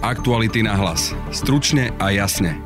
Aktuality na hlas. Stručne a jasne.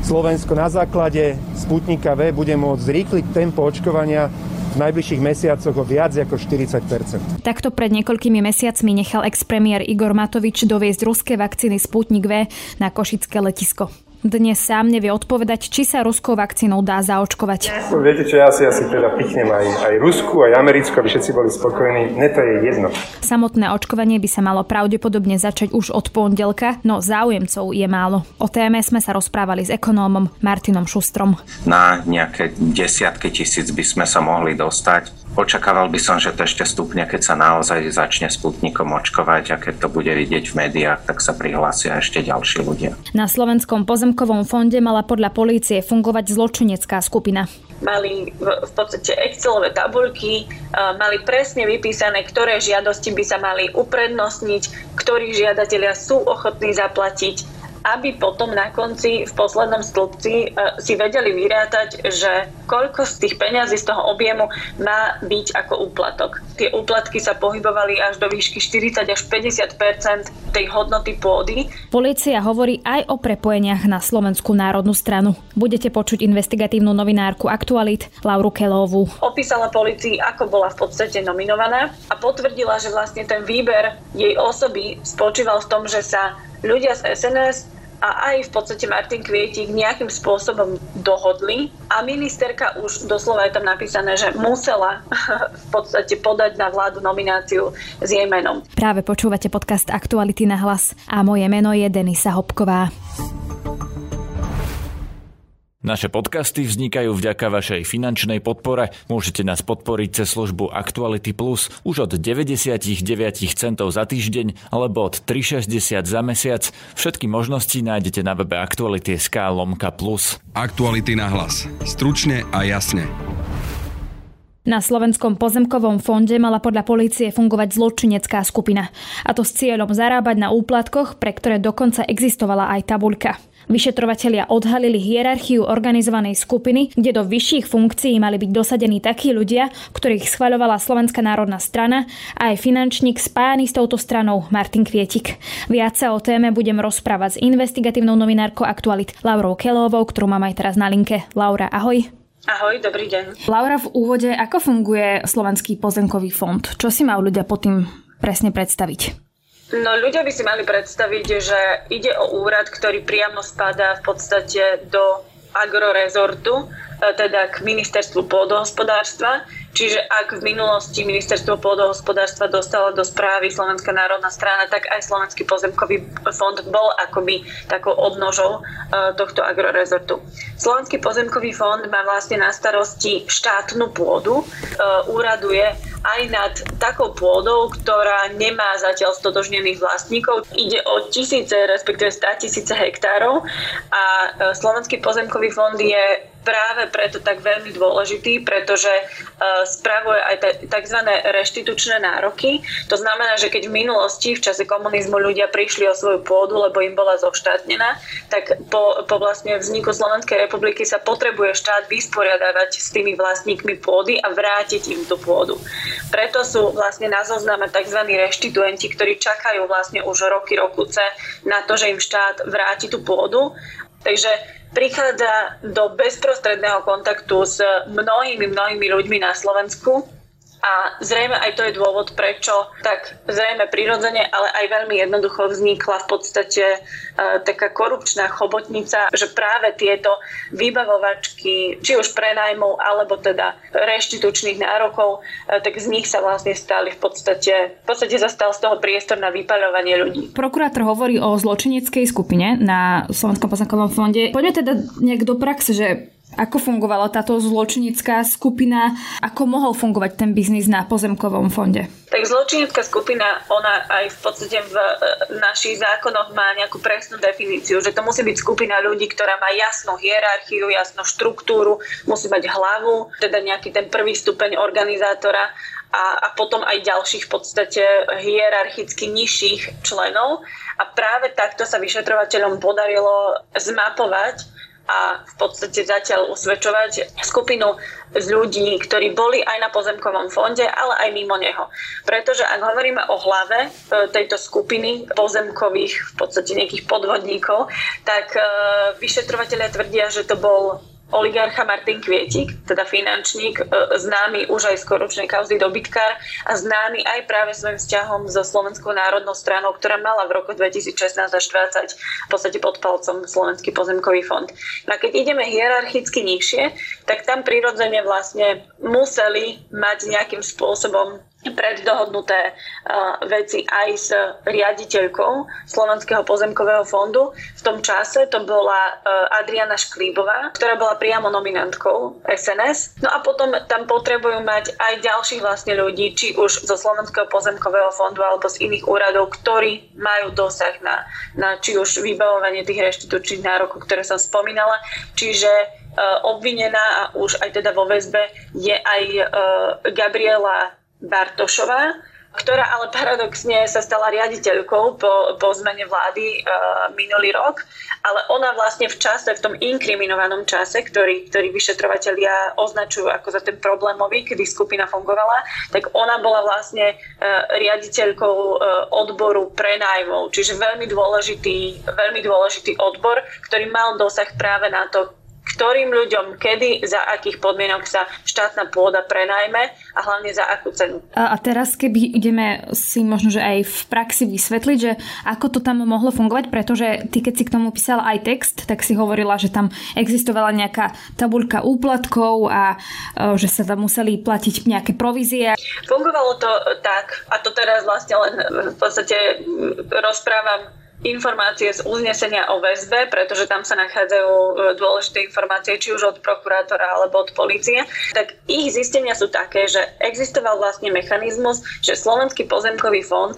Slovensko na základe Sputnika V bude môcť zrýchliť tempo očkovania v najbližších mesiacoch o viac ako 40% Takto pred niekoľkými mesiacmi nechal ex-premiér Igor Matovič doviezť ruské vakcíny Sputnik V na Košické letisko dnes sám nevie odpovedať, či sa ruskou vakcínou dá zaočkovať. No, viete čo, ja si asi teda pichnem aj, aj Rusku, aj Americku, aby všetci boli spokojní. Mne to je jedno. Samotné očkovanie by sa malo pravdepodobne začať už od pondelka, no záujemcov je málo. O téme sme sa rozprávali s ekonómom Martinom Šustrom. Na nejaké desiatky tisíc by sme sa mohli dostať. Očakával by som, že to ešte stupne, keď sa naozaj začne sputnikom očkovať a keď to bude vidieť v médiách, tak sa prihlásia ešte ďalší ľudia. Na Slovenskom pozemkovom fonde mala podľa polície fungovať zločinecká skupina mali v, podstate Excelové tabuľky, mali presne vypísané, ktoré žiadosti by sa mali uprednostniť, ktorí žiadatelia sú ochotní zaplatiť aby potom na konci v poslednom stĺpci uh, si vedeli vyrátať, že koľko z tých peňazí z toho objemu má byť ako úplatok. Tie úplatky sa pohybovali až do výšky 40 až 50% tej hodnoty pôdy. Polícia hovorí aj o prepojeniach na Slovenskú národnú stranu. Budete počuť investigatívnu novinárku Aktualit Lauru Kelovú. Opísala policii, ako bola v podstate nominovaná a potvrdila, že vlastne ten výber jej osoby spočíval v tom, že sa ľudia z SNS a aj v podstate Martin Kvietik nejakým spôsobom dohodli a ministerka už doslova je tam napísané, že musela v podstate podať na vládu nomináciu s jej menom. Práve počúvate podcast Aktuality na hlas a moje meno je Denisa Hopková. Naše podcasty vznikajú vďaka vašej finančnej podpore. Môžete nás podporiť cez službu Actuality Plus už od 99 centov za týždeň alebo od 3,60 za mesiac. Všetky možnosti nájdete na webe Actuality.sk lomka plus. Aktuality na hlas. Stručne a jasne. Na Slovenskom pozemkovom fonde mala podľa polície fungovať zločinecká skupina. A to s cieľom zarábať na úplatkoch, pre ktoré dokonca existovala aj tabuľka. Vyšetrovatelia odhalili hierarchiu organizovanej skupiny, kde do vyšších funkcií mali byť dosadení takí ľudia, ktorých schvaľovala Slovenská národná strana a aj finančník spájaný s touto stranou Martin Kvietik. Viac sa o téme budem rozprávať s investigatívnou novinárkou Aktualit Laurou Kelovou, ktorú mám aj teraz na linke. Laura, ahoj. Ahoj, dobrý deň. Laura, v úvode, ako funguje Slovenský pozemkový fond? Čo si majú ľudia pod tým presne predstaviť? No ľudia by si mali predstaviť, že ide o úrad, ktorý priamo spadá v podstate do agrorezortu, teda k ministerstvu pôdohospodárstva. Čiže ak v minulosti ministerstvo pôdohospodárstva dostalo do správy Slovenská národná strana, tak aj Slovenský pozemkový fond bol akoby takou odnožou e, tohto agrorezortu. Slovenský pozemkový fond má vlastne na starosti štátnu pôdu, e, úraduje aj nad takou pôdou, ktorá nemá zatiaľ stotožnených vlastníkov. Ide o tisíce, respektíve 100 tisíce hektárov a e, Slovenský pozemkový fond je práve preto tak veľmi dôležitý, pretože uh, spravuje aj tzv. reštitučné nároky. To znamená, že keď v minulosti, v čase komunizmu ľudia prišli o svoju pôdu, lebo im bola zoštátnená, tak po, po vlastne vzniku Slovenskej republiky sa potrebuje štát vysporiadavať s tými vlastníkmi pôdy a vrátiť im tú pôdu. Preto sú vlastne na zozname tzv. reštituenti, ktorí čakajú vlastne už roky, rokuce na to, že im štát vráti tú pôdu. Takže prichádza do bezprostredného kontaktu s mnohými, mnohými ľuďmi na Slovensku a zrejme aj to je dôvod, prečo tak zrejme prirodzene, ale aj veľmi jednoducho vznikla v podstate e, taká korupčná chobotnica, že práve tieto vybavovačky, či už prenajmov, alebo teda reštitučných nárokov, e, tak z nich sa vlastne stali v podstate, v podstate sa stal z toho priestor na vypaľovanie ľudí. Prokurátor hovorí o zločineckej skupine na Slovenskom pozemkovom fonde. Poďme teda nejak do praxe, že ako fungovala táto zločinecká skupina? Ako mohol fungovať ten biznis na pozemkovom fonde? Tak zločinecká skupina, ona aj v podstate v e, našich zákonoch má nejakú presnú definíciu, že to musí byť skupina ľudí, ktorá má jasnú hierarchiu, jasnú štruktúru, musí mať hlavu, teda nejaký ten prvý stupeň organizátora a, a potom aj ďalších v podstate hierarchicky nižších členov. A práve takto sa vyšetrovateľom podarilo zmapovať a v podstate zatiaľ usvedčovať skupinu z ľudí, ktorí boli aj na pozemkovom fonde, ale aj mimo neho. Pretože ak hovoríme o hlave e, tejto skupiny pozemkových, v podstate nejakých podvodníkov, tak e, vyšetrovateľia tvrdia, že to bol oligarcha Martin Kvietik, teda finančník, e, známy už aj z korupčnej kauzy dobytkár a známy aj práve svojim vzťahom so Slovenskou národnou stranou, ktorá mala v roku 2016 až 2020 v podstate pod palcom Slovenský pozemkový fond. No a keď ideme hierarchicky nižšie, tak tam prirodzene vlastne museli mať nejakým spôsobom preddohodnuté uh, veci aj s riaditeľkou Slovenského pozemkového fondu. V tom čase to bola uh, Adriana Šklíbová, ktorá bola priamo nominantkou SNS. No a potom tam potrebujú mať aj ďalších vlastne ľudí, či už zo Slovenského pozemkového fondu alebo z iných úradov, ktorí majú dosah na, na či už vybavovanie tých reštitučných nárokov, ktoré som spomínala. Čiže uh, obvinená a už aj teda vo väzbe je aj Gabriela Bartošová, ktorá ale paradoxne sa stala riaditeľkou po, po zmene vlády e, minulý rok, ale ona vlastne v čase, v tom inkriminovanom čase, ktorý, ktorý vyšetrovateľia označujú ako za ten problémový, kedy skupina fungovala, tak ona bola vlastne e, riaditeľkou e, odboru prenájmov, čiže veľmi dôležitý, veľmi dôležitý odbor, ktorý mal dosah práve na to, ktorým ľuďom, kedy, za akých podmienok sa štátna pôda prenajme a hlavne za akú cenu. A teraz, keby ideme si možno, že aj v praxi vysvetliť, že ako to tam mohlo fungovať, pretože ty, keď si k tomu písala aj text, tak si hovorila, že tam existovala nejaká tabuľka úplatkov a e, že sa tam museli platiť nejaké provízie. Fungovalo to tak, a to teraz vlastne len v podstate rozprávam informácie z uznesenia o väzbe, pretože tam sa nachádzajú e, dôležité informácie či už od prokurátora alebo od policie, tak ich zistenia sú také, že existoval vlastne mechanizmus, že Slovenský pozemkový fond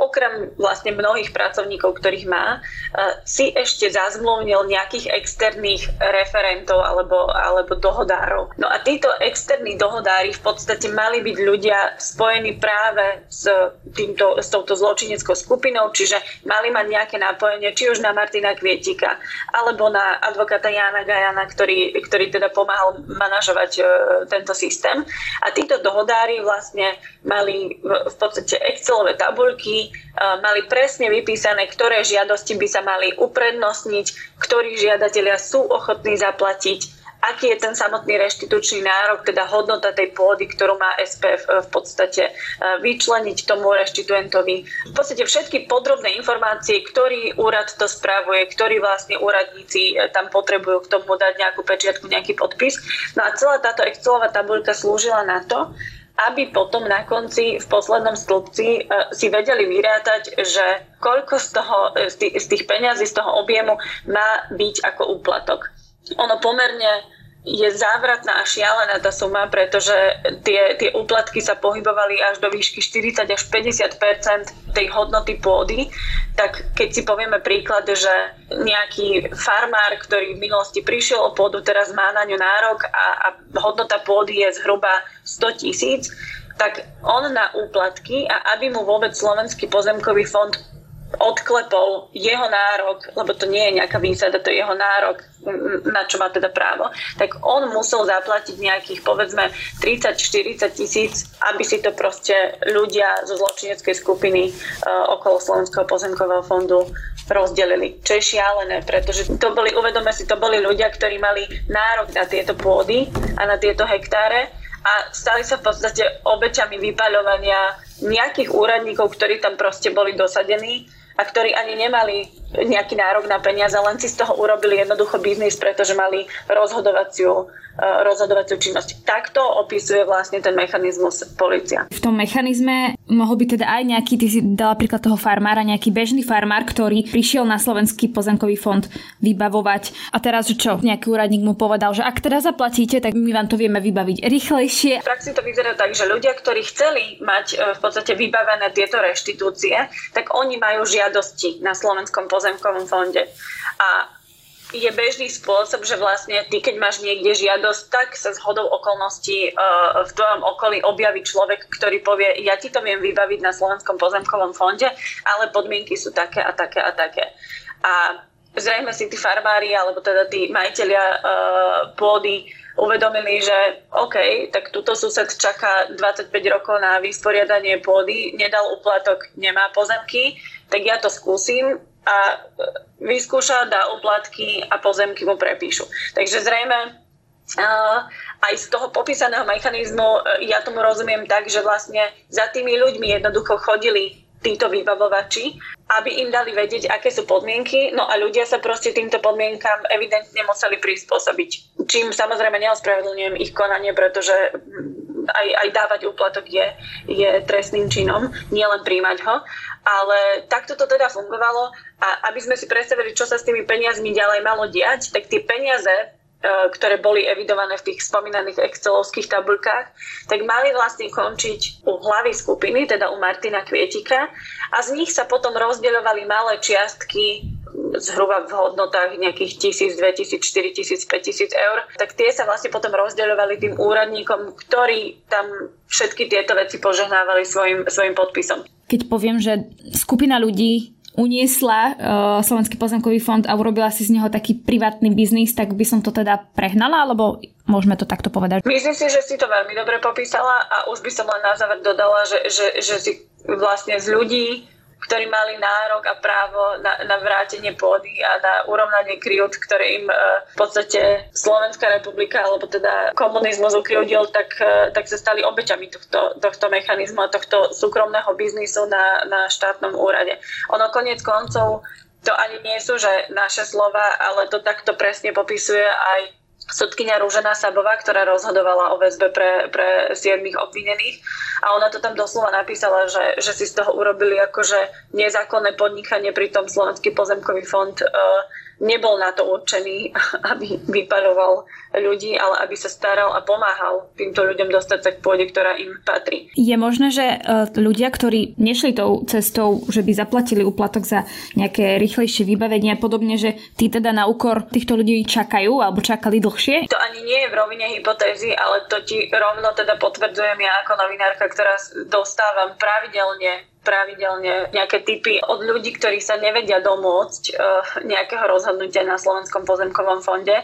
okrem vlastne mnohých pracovníkov, ktorých má, eh, si ešte zazmluvnil nejakých externých referentov alebo, alebo dohodárov. No a títo externí dohodári v podstate mali byť ľudia spojení práve s, týmto, s touto zločineckou skupinou, čiže mali mať nejaké napojenie či už na Martina Kvietika alebo na advokáta Jana Gajana, ktorý, ktorý teda pomáhal manažovať uh, tento systém. A títo dohodári vlastne mali v podstate Excelové tabuľky, roky mali presne vypísané, ktoré žiadosti by sa mali uprednostniť, ktorí žiadatelia sú ochotní zaplatiť, aký je ten samotný reštitučný nárok, teda hodnota tej pôdy, ktorú má SPF v podstate vyčleniť tomu reštituentovi. V podstate všetky podrobné informácie, ktorý úrad to spravuje, ktorí vlastne úradníci tam potrebujú k tomu dať nejakú pečiatku, nejaký podpis. No a celá táto Excelová tabuľka slúžila na to, aby potom na konci v poslednom stĺpci e, si vedeli vyrátať, že koľko z, toho, e, z tých peňazí, z toho objemu má byť ako úplatok. Ono pomerne je závratná a šialená tá suma, pretože tie, tie úplatky sa pohybovali až do výšky 40 až 50% tej hodnoty pôdy. Tak keď si povieme príklad, že nejaký farmár, ktorý v minulosti prišiel o pôdu, teraz má na ňu nárok a, a hodnota pôdy je zhruba 100 tisíc, tak on na úplatky a aby mu vôbec Slovenský pozemkový fond odklepol jeho nárok, lebo to nie je nejaká výsada, to je jeho nárok, na čo má teda právo, tak on musel zaplatiť nejakých povedzme 30-40 tisíc, aby si to proste ľudia zo zločineckej skupiny uh, okolo Slovenského pozemkového fondu rozdelili. Čo je šialené, pretože to boli, uvedome si, to boli ľudia, ktorí mali nárok na tieto pôdy a na tieto hektáre a stali sa v podstate obeťami vypaľovania nejakých úradníkov, ktorí tam proste boli dosadení a ktorí ani nemali nejaký nárok na peniaze, len si z toho urobili jednoducho biznis, pretože mali rozhodovaciu Eh, rozhodovaciu činnosť. Takto opisuje vlastne ten mechanizmus policia. V tom mechanizme mohol by teda aj nejaký, ty si dala príklad toho farmára, nejaký bežný farmár, ktorý prišiel na Slovenský pozemkový fond vybavovať a teraz čo? Nejaký úradník mu povedal, že ak teda zaplatíte, tak my vám to vieme vybaviť rýchlejšie. V praxi to vyzerá tak, že ľudia, ktorí chceli mať eh, v podstate vybavené tieto reštitúcie, tak oni majú žiadosti na Slovenskom pozemkovom fonde. A je bežný spôsob, že vlastne ty, keď máš niekde žiadosť, tak sa zhodou okolností uh, v tvojom okolí objaví človek, ktorý povie, ja ti to viem vybaviť na Slovenskom pozemkovom fonde, ale podmienky sú také a také a také. A zrejme si tí farmári, alebo teda tí majiteľia uh, pôdy uvedomili, že OK, tak túto sused čaká 25 rokov na vysporiadanie pôdy, nedal uplatok, nemá pozemky, tak ja to skúsim a e, vyskúša, dá uplatky a pozemky mu prepíšu. Takže zrejme uh, aj z toho popísaného mechanizmu ja tomu rozumiem tak, že vlastne za tými ľuďmi jednoducho chodili títo vybavovači, aby im dali vedieť, aké sú podmienky, no a ľudia sa proste týmto podmienkam evidentne museli prispôsobiť. Čím samozrejme neospravedlňujem ich konanie, pretože aj, aj dávať úplatok je, je trestným činom, nielen príjmať ho. Ale takto to teda fungovalo a aby sme si predstavili, čo sa s tými peniazmi ďalej malo diať, tak tie peniaze ktoré boli evidované v tých spomínaných excelovských tabuľkách, tak mali vlastne končiť u hlavy skupiny, teda u Martina Kvietika a z nich sa potom rozdeľovali malé čiastky zhruba v hodnotách nejakých 1000, 2000, 4000, 5000 eur, tak tie sa vlastne potom rozdeľovali tým úradníkom, ktorí tam všetky tieto veci požehnávali svojim, svojim podpisom. Keď poviem, že skupina ľudí uniesla uh, Slovenský pozemkový fond a urobila si z neho taký privátny biznis, tak by som to teda prehnala, alebo môžeme to takto povedať? Myslím si, že si to veľmi dobre popísala a už by som len na záver dodala, že, že, že si vlastne z ľudí ktorí mali nárok a právo na, na vrátenie pôdy a na urovnanie kryút, ktoré im e, v podstate Slovenská republika alebo teda komunizmus ukryudil, tak, e, tak sa stali obeťami tohto, tohto mechanizmu a tohto súkromného biznisu na, na štátnom úrade. Ono konec koncov to ani nie sú, že naše slova, ale to takto presne popisuje aj sudkynia Rúžená Sabová, ktorá rozhodovala o väzbe pre, pre siedmých obvinených. A ona to tam doslova napísala, že, že si z toho urobili akože nezákonné podnikanie, pritom Slovenský pozemkový fond uh, nebol na to určený, aby vyparoval ľudí, ale aby sa staral a pomáhal týmto ľuďom dostať sa k pôde, ktorá im patrí. Je možné, že e, ľudia, ktorí nešli tou cestou, že by zaplatili úplatok za nejaké rýchlejšie vybavenie a podobne, že tí teda na úkor týchto ľudí čakajú alebo čakali dlhšie? To ani nie je v rovine hypotézy, ale to ti rovno teda potvrdzujem ja ako novinárka, ktorá dostávam pravidelne pravidelne nejaké typy od ľudí, ktorí sa nevedia domôcť uh, nejakého rozhodnutia na Slovenskom pozemkovom fonde.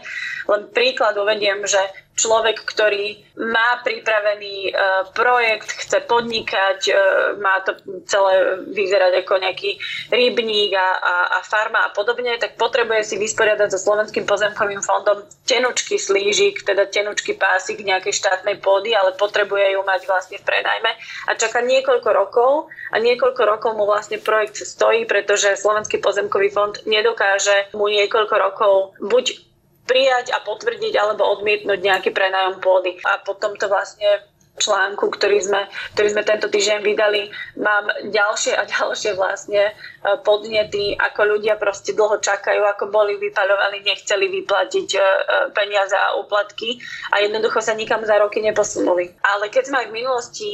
Len príklad uvediem, že človek, ktorý má pripravený uh, projekt, chce podnikať, uh, má to celé vyzerať ako nejaký rybník a, a, a farma a podobne, tak potrebuje si vysporiadať so Slovenským pozemkovým fondom tenučky slížik, teda tenučky pásik nejakej štátnej pôdy, ale potrebuje ju mať vlastne v prenajme. A čaká niekoľko rokov a niekoľko rokov mu vlastne projekt stojí, pretože Slovenský pozemkový fond nedokáže mu niekoľko rokov buď prijať a potvrdiť alebo odmietnúť nejaký prenájom pôdy. A potom to vlastne článku, ktorý sme, ktorý sme tento týždeň vydali, mám ďalšie a ďalšie vlastne e, podnety, ako ľudia proste dlho čakajú, ako boli vypaľovaní, nechceli vyplatiť e, peniaze a úplatky a jednoducho sa nikam za roky neposunuli. Ale keď sme aj v minulosti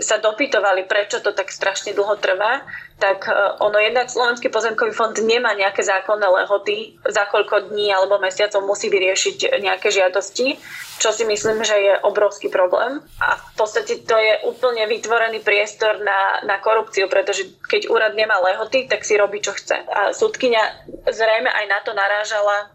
sa dopytovali, prečo to tak strašne dlho trvá, tak e, ono jednak Slovenský pozemkový fond nemá nejaké zákonné lehoty, za koľko dní alebo mesiacov musí vyriešiť nejaké žiadosti, čo si myslím, že je obrovský problém. A v podstate to je úplne vytvorený priestor na, na korupciu, pretože keď úrad nemá lehoty, tak si robí, čo chce. A súdkynia zrejme aj na to narážala,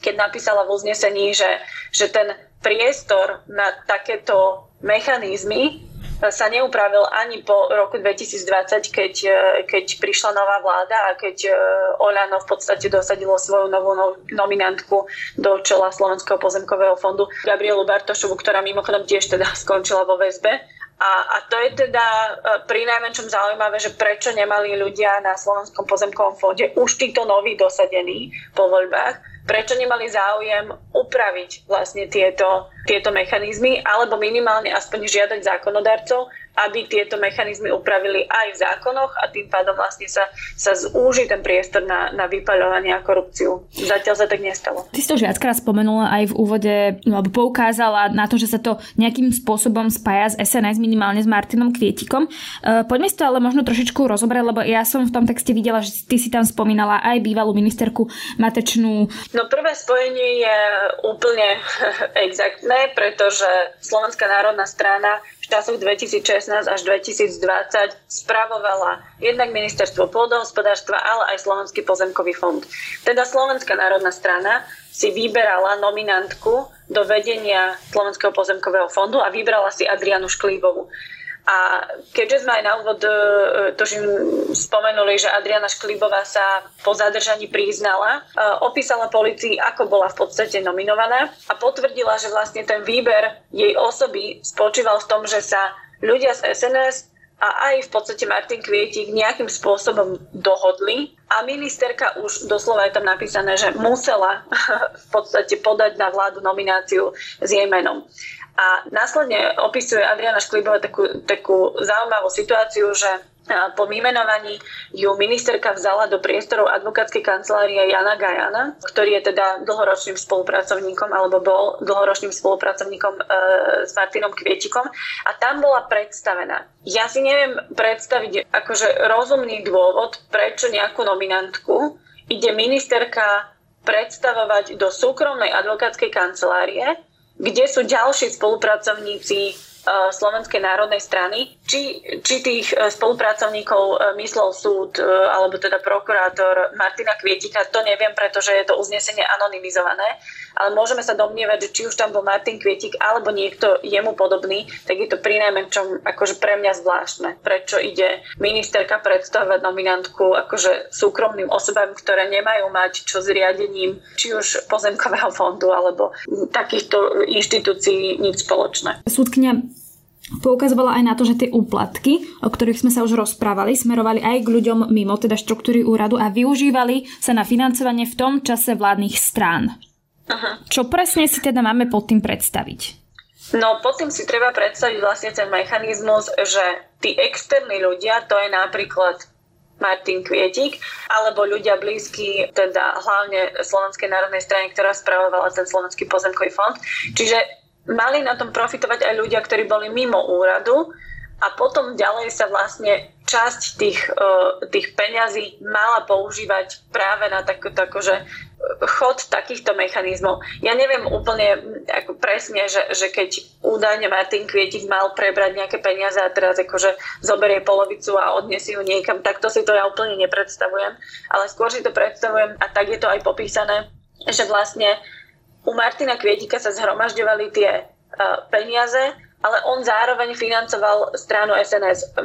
keď napísala v uznesení, že, že ten priestor na takéto mechanizmy sa neupravil ani po roku 2020, keď, e, keď prišla nová vláda a keď e, Oľano v podstate dosadilo svoju novú nominantku do čela Slovenského pozemkového fondu Gabrielu Bartošovu, ktorá mimochodom tiež teda skončila vo väzbe. A, a to je teda e, pri najmenšom zaujímavé, že prečo nemali ľudia na Slovenskom pozemkovom fonde už títo noví dosadení po voľbách, prečo nemali záujem upraviť vlastne tieto, tieto mechanizmy, alebo minimálne aspoň žiadať zákonodarcov, aby tieto mechanizmy upravili aj v zákonoch a tým pádom vlastne sa, sa zúži ten priestor na, na vypaľovanie a korupciu. Zatiaľ sa tak nestalo. Ty si to už viackrát spomenula aj v úvode, no, alebo poukázala na to, že sa to nejakým spôsobom spája s SNS, minimálne s Martinom Kvietikom. E, poďme si to ale možno trošičku rozobrať, lebo ja som v tom texte videla, že ty si tam spomínala aj bývalú ministerku Matečnú. No prvé spojenie je úplne exaktné, pretože Slovenská národná strana časoch 2016 až 2020 spravovala jednak ministerstvo pôdohospodárstva, ale aj Slovenský pozemkový fond. Teda Slovenská národná strana si vyberala nominantku do vedenia Slovenského pozemkového fondu a vybrala si Adrianu Šklíbovú. A keďže sme aj na úvod e, to, že spomenuli, že Adriana Šklíbová sa po zadržaní priznala, e, opísala policii, ako bola v podstate nominovaná a potvrdila, že vlastne ten výber jej osoby spočíval v tom, že sa ľudia z SNS a aj v podstate Martin Kvietik nejakým spôsobom dohodli a ministerka už doslova je tam napísané, že musela v podstate podať na vládu nomináciu s jej menom. A následne opisuje Adriana Šklíbová takú, takú zaujímavú situáciu, že po vymenovaní ju ministerka vzala do priestorov advokátskej kancelárie Jana Gajana, ktorý je teda dlhoročným spolupracovníkom alebo bol dlhoročným spolupracovníkom e, s Martinom Kvietikom a tam bola predstavená. Ja si neviem predstaviť akože rozumný dôvod, prečo nejakú nominantku ide ministerka predstavovať do súkromnej advokátskej kancelárie, kde sú ďalší spolupracovníci Slovenskej národnej strany. Či, či tých eh, spolupracovníkov eh, myslel súd alebo teda prokurátor Martina Kvietika, to neviem, pretože je to uznesenie anonymizované, ale môžeme sa domnievať, že či už tam bol Martin Kvietik alebo niekto jemu podobný, tak je to pri najmenšom akože pre mňa zvláštne. Prečo ide ministerka predstavovať nominantku akože súkromným osobám, ktoré nemajú mať čo s riadením či už pozemkového fondu alebo takýchto inštitúcií nič spoločné. Súdkňa Poukazovala aj na to, že tie úplatky, o ktorých sme sa už rozprávali, smerovali aj k ľuďom mimo teda štruktúry úradu a využívali sa na financovanie v tom čase vládnych strán. Aha. Čo presne si teda máme pod tým predstaviť? No pod tým si treba predstaviť vlastne ten mechanizmus, že tí externí ľudia, to je napríklad Martin Kvietik, alebo ľudia blízky, teda hlavne Slovenskej národnej strany, ktorá spravovala ten Slovenský pozemkový fond. Čiže mali na tom profitovať aj ľudia, ktorí boli mimo úradu a potom ďalej sa vlastne časť tých, uh, tých peňazí mala používať práve na takúto akože chod takýchto mechanizmov. Ja neviem úplne ako presne, že, že keď údajne Martin Kvietik mal prebrať nejaké peniaze a teraz akože zoberie polovicu a odniesie ju niekam, tak to si to ja úplne nepredstavujem. Ale skôr si to predstavujem a tak je to aj popísané, že vlastne u Martina Kvietika sa zhromažďovali tie uh, peniaze, ale on zároveň financoval stranu SNS.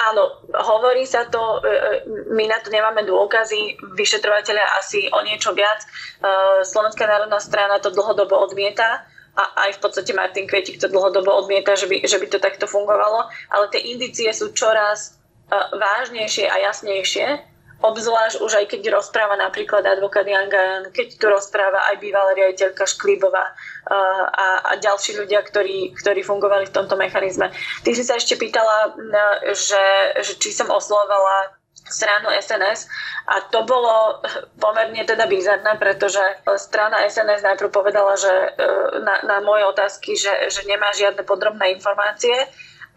Áno, hovorí sa to, uh, my na to nemáme dôkazy, vyšetrovateľia asi o niečo viac. Slovenská národná strana to dlhodobo odmieta a aj v podstate Martin Kvietik to dlhodobo odmieta, že by, že by to takto fungovalo, ale tie indície sú čoraz vážnejšie a jasnejšie Obzvlášť už aj keď rozpráva napríklad advokát Jan Gajan, keď tu rozpráva aj bývalá riaditeľka Šklíbová uh, a, a ďalší ľudia, ktorí, ktorí fungovali v tomto mechanizme. Ty si sa ešte pýtala, že, že či som oslovovala stranu SNS a to bolo pomerne teda bizarné, pretože strana SNS najprv povedala, že uh, na, na moje otázky, že, že nemá žiadne podrobné informácie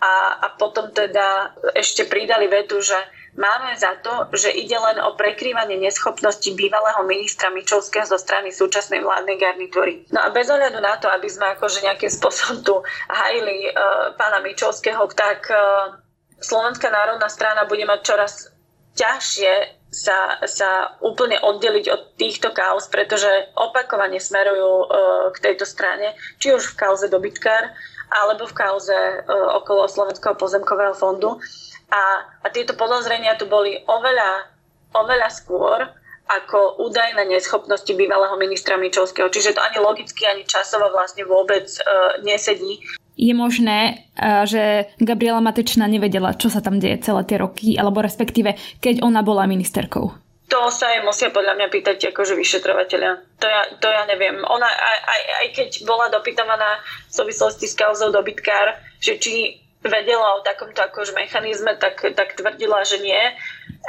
a, a potom teda ešte pridali vetu, že Máme za to, že ide len o prekrývanie neschopnosti bývalého ministra Mičovského zo strany súčasnej vládnej garnitúry. No a bez ohľadu na to, aby sme akože nejakým spôsobom tu hajili uh, pána Mičovského, tak uh, Slovenská národná strana bude mať čoraz ťažšie sa, sa úplne oddeliť od týchto kauz, pretože opakovane smerujú uh, k tejto strane, či už v kauze dobytkár, alebo v kauze uh, okolo Slovenského pozemkového fondu. A, a tieto podozrenia tu boli oveľa, oveľa skôr ako údajné neschopnosti bývalého ministra Mičovského. Čiže to ani logicky, ani časovo vlastne vôbec uh, nesedí. Je možné, uh, že Gabriela Matečná nevedela, čo sa tam deje celé tie roky, alebo respektíve, keď ona bola ministerkou? To sa jej musia podľa mňa pýtať akože vyšetrovateľia. To ja, to ja neviem. Ona aj, aj, aj keď bola dopytovaná v súvislosti s kauzou dobytkár, že či vedela o takomto akož mechanizme, tak, tak tvrdila, že nie.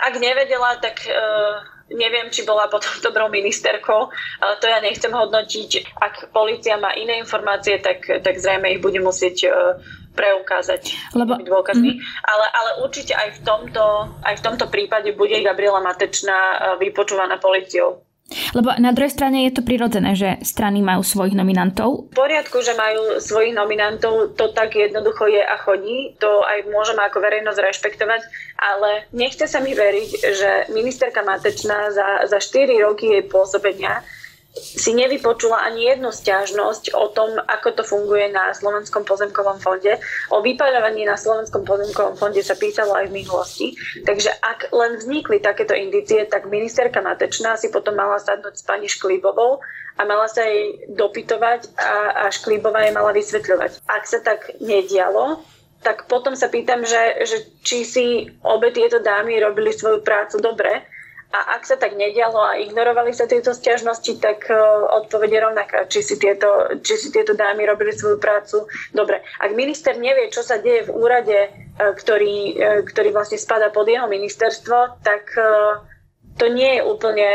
Ak nevedela, tak uh, neviem, či bola potom dobrou ministerkou, ale to ja nechcem hodnotiť. Ak policia má iné informácie, tak, tak zrejme ich bude musieť uh, preukázať Lebo... dôkazmi. Mm. Ale, ale určite aj v, tomto, aj v tomto prípade bude Gabriela Matečná uh, vypočúvaná policiou. Lebo na druhej strane je to prirodzené, že strany majú svojich nominantov. V poriadku, že majú svojich nominantov, to tak jednoducho je a chodí. To aj môžeme ako verejnosť rešpektovať, ale nechce sa mi veriť, že ministerka Matečná za, za 4 roky jej pôsobenia si nevypočula ani jednu stiažnosť o tom, ako to funguje na Slovenskom pozemkovom fonde. O vypaľovaní na Slovenskom pozemkovom fonde sa písalo aj v minulosti. Takže ak len vznikli takéto indície, tak ministerka Matečná si potom mala sadnúť s pani Šklíbovou a mala sa jej dopytovať a, a Šklíbová jej mala vysvetľovať. Ak sa tak nedialo, tak potom sa pýtam, že, že či si obe tieto dámy robili svoju prácu dobre, a ak sa tak nedialo a ignorovali sa tieto stiažnosti, tak uh, odpovede rovnaká, či si, tieto, či si tieto dámy robili svoju prácu dobre. Ak minister nevie, čo sa deje v úrade, uh, ktorý, uh, ktorý vlastne spada pod jeho ministerstvo, tak to nie je úplne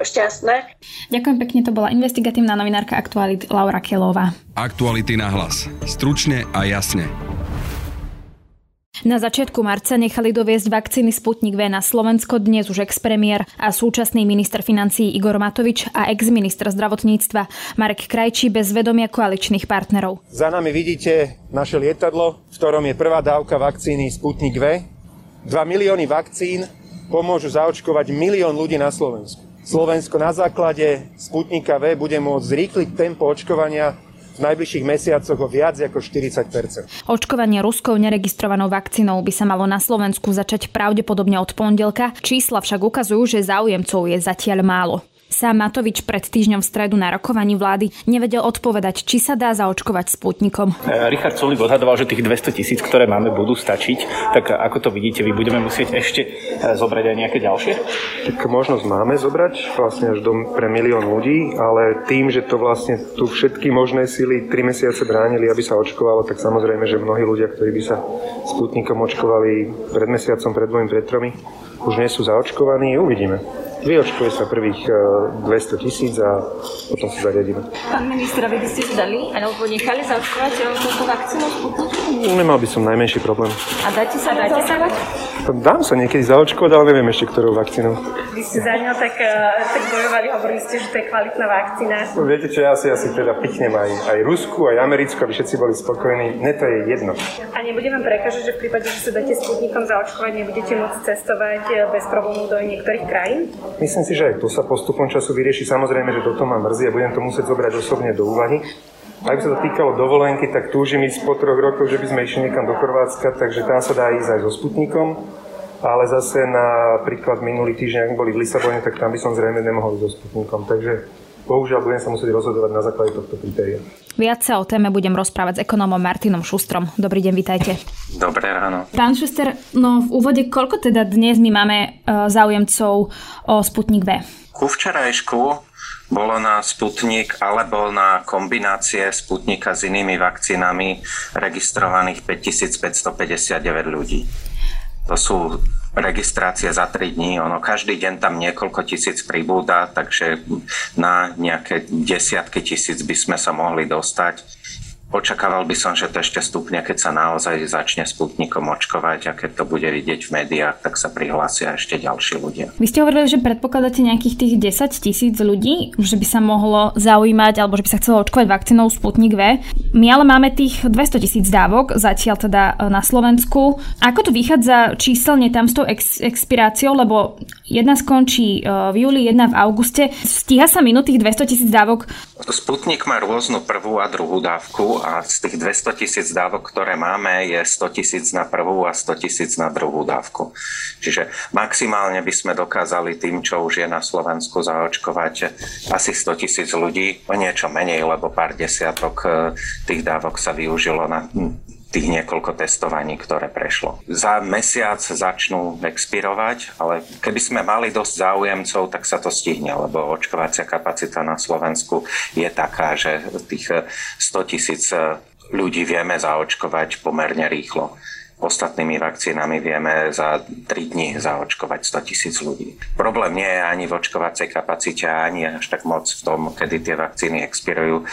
šťastné. Ďakujem pekne, to bola investigatívna novinárka Aktualit Laura Kelová. Aktuality na hlas. Stručne a jasne. Na začiatku marca nechali doviesť vakcíny Sputnik V na Slovensko dnes už ex-premiér a súčasný minister financií Igor Matovič a ex-minister zdravotníctva Marek Krajčí bez vedomia koaličných partnerov. Za nami vidíte naše lietadlo, v ktorom je prvá dávka vakcíny Sputnik V. 2 milióny vakcín pomôžu zaočkovať milión ľudí na Slovensku. Slovensko na základe Sputnika V bude môcť zrýchliť tempo očkovania v najbližších mesiacoch o viac ako 40% Očkovanie ruskou neregistrovanou vakcínou by sa malo na Slovensku začať pravdepodobne od pondelka. Čísla však ukazujú, že záujemcov je zatiaľ málo. Sám Matovič pred týždňom v stredu na rokovaní vlády nevedel odpovedať, či sa dá zaočkovať spútnikom. E, Richard Sulik odhadoval, že tých 200 tisíc, ktoré máme, budú stačiť. Tak ako to vidíte, vy budeme musieť ešte e, zobrať aj nejaké ďalšie? Tak možnosť máme zobrať vlastne až do, pre milión ľudí, ale tým, že to vlastne tu všetky možné síly 3 mesiace bránili, aby sa očkovalo, tak samozrejme, že mnohí ľudia, ktorí by sa sputnikom očkovali pred mesiacom, pred dvojím, pred tromi, už nie sú zaočkovaní, uvidíme. Vyočkuje sa prvých 200 e, tisíc a potom sa zariadíme. Pán minister, vy by ste si dali alebo nechali zaočkovať e, túto vakcínu Nemal by som najmenší problém. A dáte sa, dáte sa? Dám sa niekedy zaočkovať, ale neviem ešte, ktorou vakcínou. Vy ste za ňou tak, e, tak bojovali, hovorili ste, že to je kvalitná vakcína. No, viete čo, ja si asi teda pichnem aj, aj Rusku, aj Americku, aby všetci boli spokojní. Ne, to je jedno. A nebude vám prekážať, že v prípade, že sa dáte sputnikom zaočkovať, nebudete môcť cestovať bez problémov do niektorých krajín? Myslím si, že aj to sa postupom času vyrieši. Samozrejme, že toto ma mrzí a budem to musieť zobrať osobne do úvahy. Ak by sa to týkalo dovolenky, tak túžim ísť po troch rokoch, že by sme išli niekam do Chorvátska, takže tam sa dá ísť aj so Sputnikom. Ale zase napríklad minulý týždeň, ak boli v Lisabone, tak tam by som zrejme nemohol ísť so Sputnikom. Takže bohužiaľ budem sa musieť rozhodovať na základe tohto kritéria. Viac sa o téme budem rozprávať s ekonómom Martinom Šustrom. Dobrý deň, vitajte. Dobré ráno. Pán Šuster, no v úvode, koľko teda dnes my máme uh, záujemcov o Sputnik V? Ku včerajšku bolo na Sputnik alebo na kombinácie Sputnika s inými vakcínami registrovaných 5559 ľudí. To sú registrácie za 3 dní, ono každý deň tam niekoľko tisíc pribúda, takže na nejaké desiatky tisíc by sme sa mohli dostať. Očakával by som, že to ešte stupne, keď sa naozaj začne sputnikom očkovať a keď to bude vidieť v médiách, tak sa prihlásia ešte ďalší ľudia. Vy ste hovorili, že predpokladáte nejakých tých 10 tisíc ľudí, že by sa mohlo zaujímať alebo že by sa chcelo očkovať vakcínou Sputnik V. My ale máme tých 200 tisíc dávok, zatiaľ teda e, na Slovensku. Ako to vychádza číselne tam s tou ex- expiráciou, lebo jedna skončí e, v júli, jedna v auguste. Stíha sa minúť tých 200 tisíc dávok? Sputnik má rôznu prvú a druhú dávku a z tých 200 tisíc dávok, ktoré máme, je 100 tisíc na prvú a 100 tisíc na druhú dávku. Čiže maximálne by sme dokázali tým, čo už je na Slovensku zaočkovať asi 100 tisíc ľudí, o niečo menej, lebo pár desiatok e, tých dávok sa využilo na tých niekoľko testovaní, ktoré prešlo. Za mesiac začnú expirovať, ale keby sme mali dosť záujemcov, tak sa to stihne, lebo očkovacia kapacita na Slovensku je taká, že tých 100 tisíc ľudí vieme zaočkovať pomerne rýchlo. Ostatnými vakcínami vieme za 3 dní zaočkovať 100 tisíc ľudí. Problém nie je ani v očkovacej kapacite, ani až tak moc v tom, kedy tie vakcíny expirujú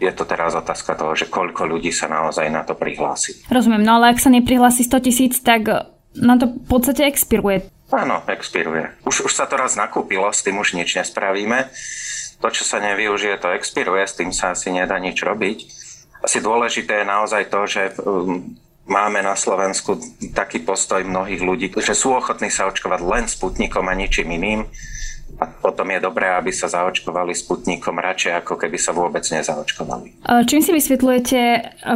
je to teraz otázka toho, že koľko ľudí sa naozaj na to prihlási. Rozumiem, no ale ak sa neprihlási 100 tisíc, tak na to v podstate expiruje Áno, expiruje. Už, už sa to raz nakúpilo, s tým už nič nespravíme. To, čo sa nevyužije, to expiruje, s tým sa asi nedá nič robiť. Asi dôležité je naozaj to, že um, máme na Slovensku taký postoj mnohých ľudí, že sú ochotní sa očkovať len Sputnikom a ničím iným. A potom je dobré, aby sa zaočkovali Sputnikom radšej, ako keby sa vôbec nezaočkovali. Čím si vysvetľujete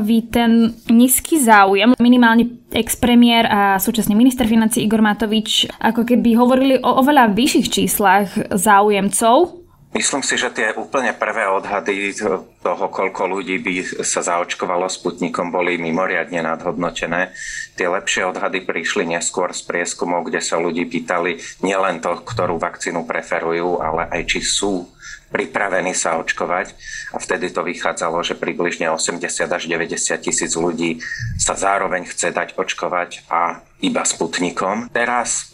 vy ten nízky záujem? Minimálne ex-premiér a súčasný minister financí Igor Matovič ako keby hovorili o oveľa vyšších číslach záujemcov Myslím si, že tie úplne prvé odhady toho, koľko ľudí by sa zaočkovalo Sputnikom, boli mimoriadne nadhodnotené. Tie lepšie odhady prišli neskôr z prieskumov, kde sa ľudí pýtali nielen to, ktorú vakcínu preferujú, ale aj či sú pripravení sa očkovať a vtedy to vychádzalo, že približne 80 až 90 tisíc ľudí sa zároveň chce dať očkovať a iba Sputnikom. Teraz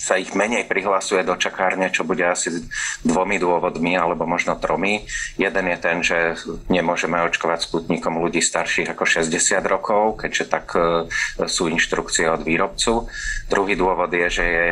sa ich menej prihlasuje do čakárne, čo bude asi dvomi dôvodmi, alebo možno tromi. Jeden je ten, že nemôžeme očkovať sputnikom ľudí starších ako 60 rokov, keďže tak e, sú inštrukcie od výrobcu. Druhý dôvod je, že je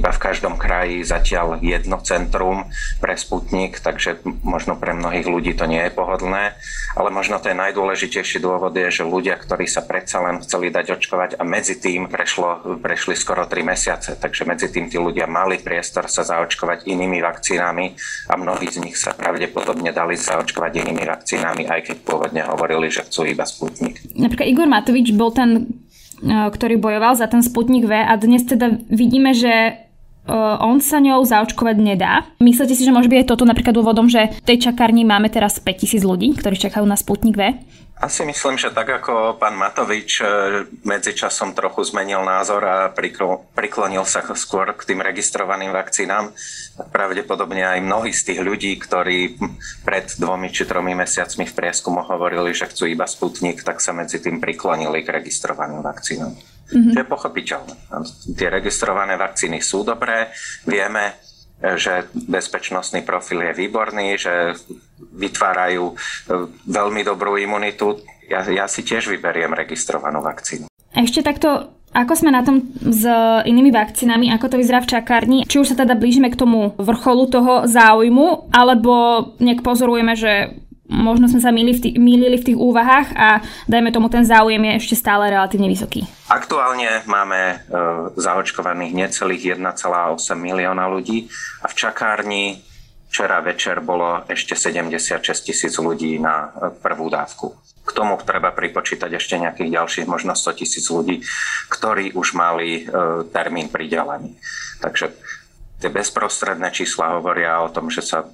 iba v každom kraji zatiaľ jedno centrum pre sputnik, takže možno pre mnohých ľudí to nie je pohodlné, ale možno ten najdôležitejší dôvod je, že ľudia, ktorí sa predsa len chceli dať očkovať a medzi tým prešlo, prešli skoro 3 mesiace, takže medzi tým tí ľudia mali priestor sa zaočkovať inými vakcínami a mnohí z nich sa pravdepodobne dali zaočkovať inými vakcínami, aj keď pôvodne hovorili, že chcú iba Sputnik. Napríklad Igor Matovič bol ten, e, ktorý bojoval za ten Sputnik V a dnes teda vidíme, že e, on sa ňou zaočkovať nedá. Myslíte si, že môže byť aj toto napríklad dôvodom, že v tej čakárni máme teraz 5000 ľudí, ktorí čakajú na Sputnik V? Asi myslím, že tak ako pán Matovič e, medzičasom trochu zmenil názor a priklonil sa skôr k tým registrovaným vakcínám, pravdepodobne aj mnohí z tých ľudí, ktorí pred dvomi či tromi mesiacmi v prieskumoch hovorili, že chcú iba Sputnik, tak sa medzi tým priklonili k registrovaným vakcínám. Mm-hmm. To je pochopiteľné. Tie registrované vakcíny sú dobré, vieme, že bezpečnostný profil je výborný, že vytvárajú e, veľmi dobrú imunitu. Ja, ja si tiež vyberiem registrovanú vakcínu. Ešte takto, ako sme na tom s inými vakcínami, ako to vyzerá v čakárni? Či už sa teda blížime k tomu vrcholu toho záujmu, alebo nejak pozorujeme, že možno sme sa mýlili v, tých, mýlili v tých úvahách a dajme tomu ten záujem je ešte stále relatívne vysoký. Aktuálne máme e, zaočkovaných necelých 1,8 milióna ľudí a v čakárni včera večer bolo ešte 76 tisíc ľudí na e, prvú dávku. K tomu treba pripočítať ešte nejakých ďalších možno 100 tisíc ľudí, ktorí už mali e, termín pridelený. Takže tie bezprostredné čísla hovoria o tom, že sa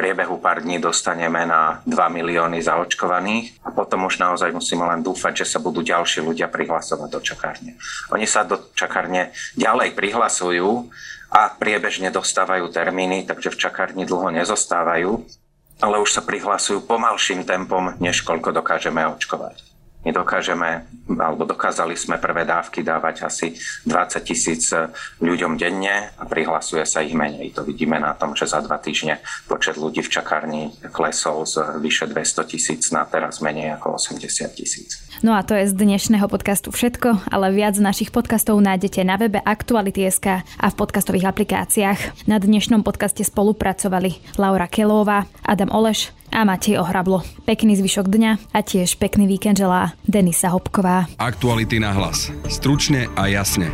priebehu pár dní dostaneme na 2 milióny zaočkovaných a potom už naozaj musíme len dúfať, že sa budú ďalší ľudia prihlasovať do čakárne. Oni sa do čakárne ďalej prihlasujú a priebežne dostávajú termíny, takže v čakárni dlho nezostávajú, ale už sa prihlasujú pomalším tempom, než koľko dokážeme očkovať. My dokážeme, alebo dokázali sme prvé dávky dávať asi 20 tisíc ľuďom denne a prihlasuje sa ich menej. To vidíme na tom, že za dva týždne počet ľudí v čakárni klesol z vyše 200 tisíc na teraz menej ako 80 tisíc. No a to je z dnešného podcastu všetko, ale viac našich podcastov nájdete na webe Aktuality.sk a v podcastových aplikáciách. Na dnešnom podcaste spolupracovali Laura Kelová, Adam Oleš a Matej Ohrablo. Pekný zvyšok dňa a tiež pekný víkend želá Denisa Hopková. Aktuality na hlas. Stručne a jasne.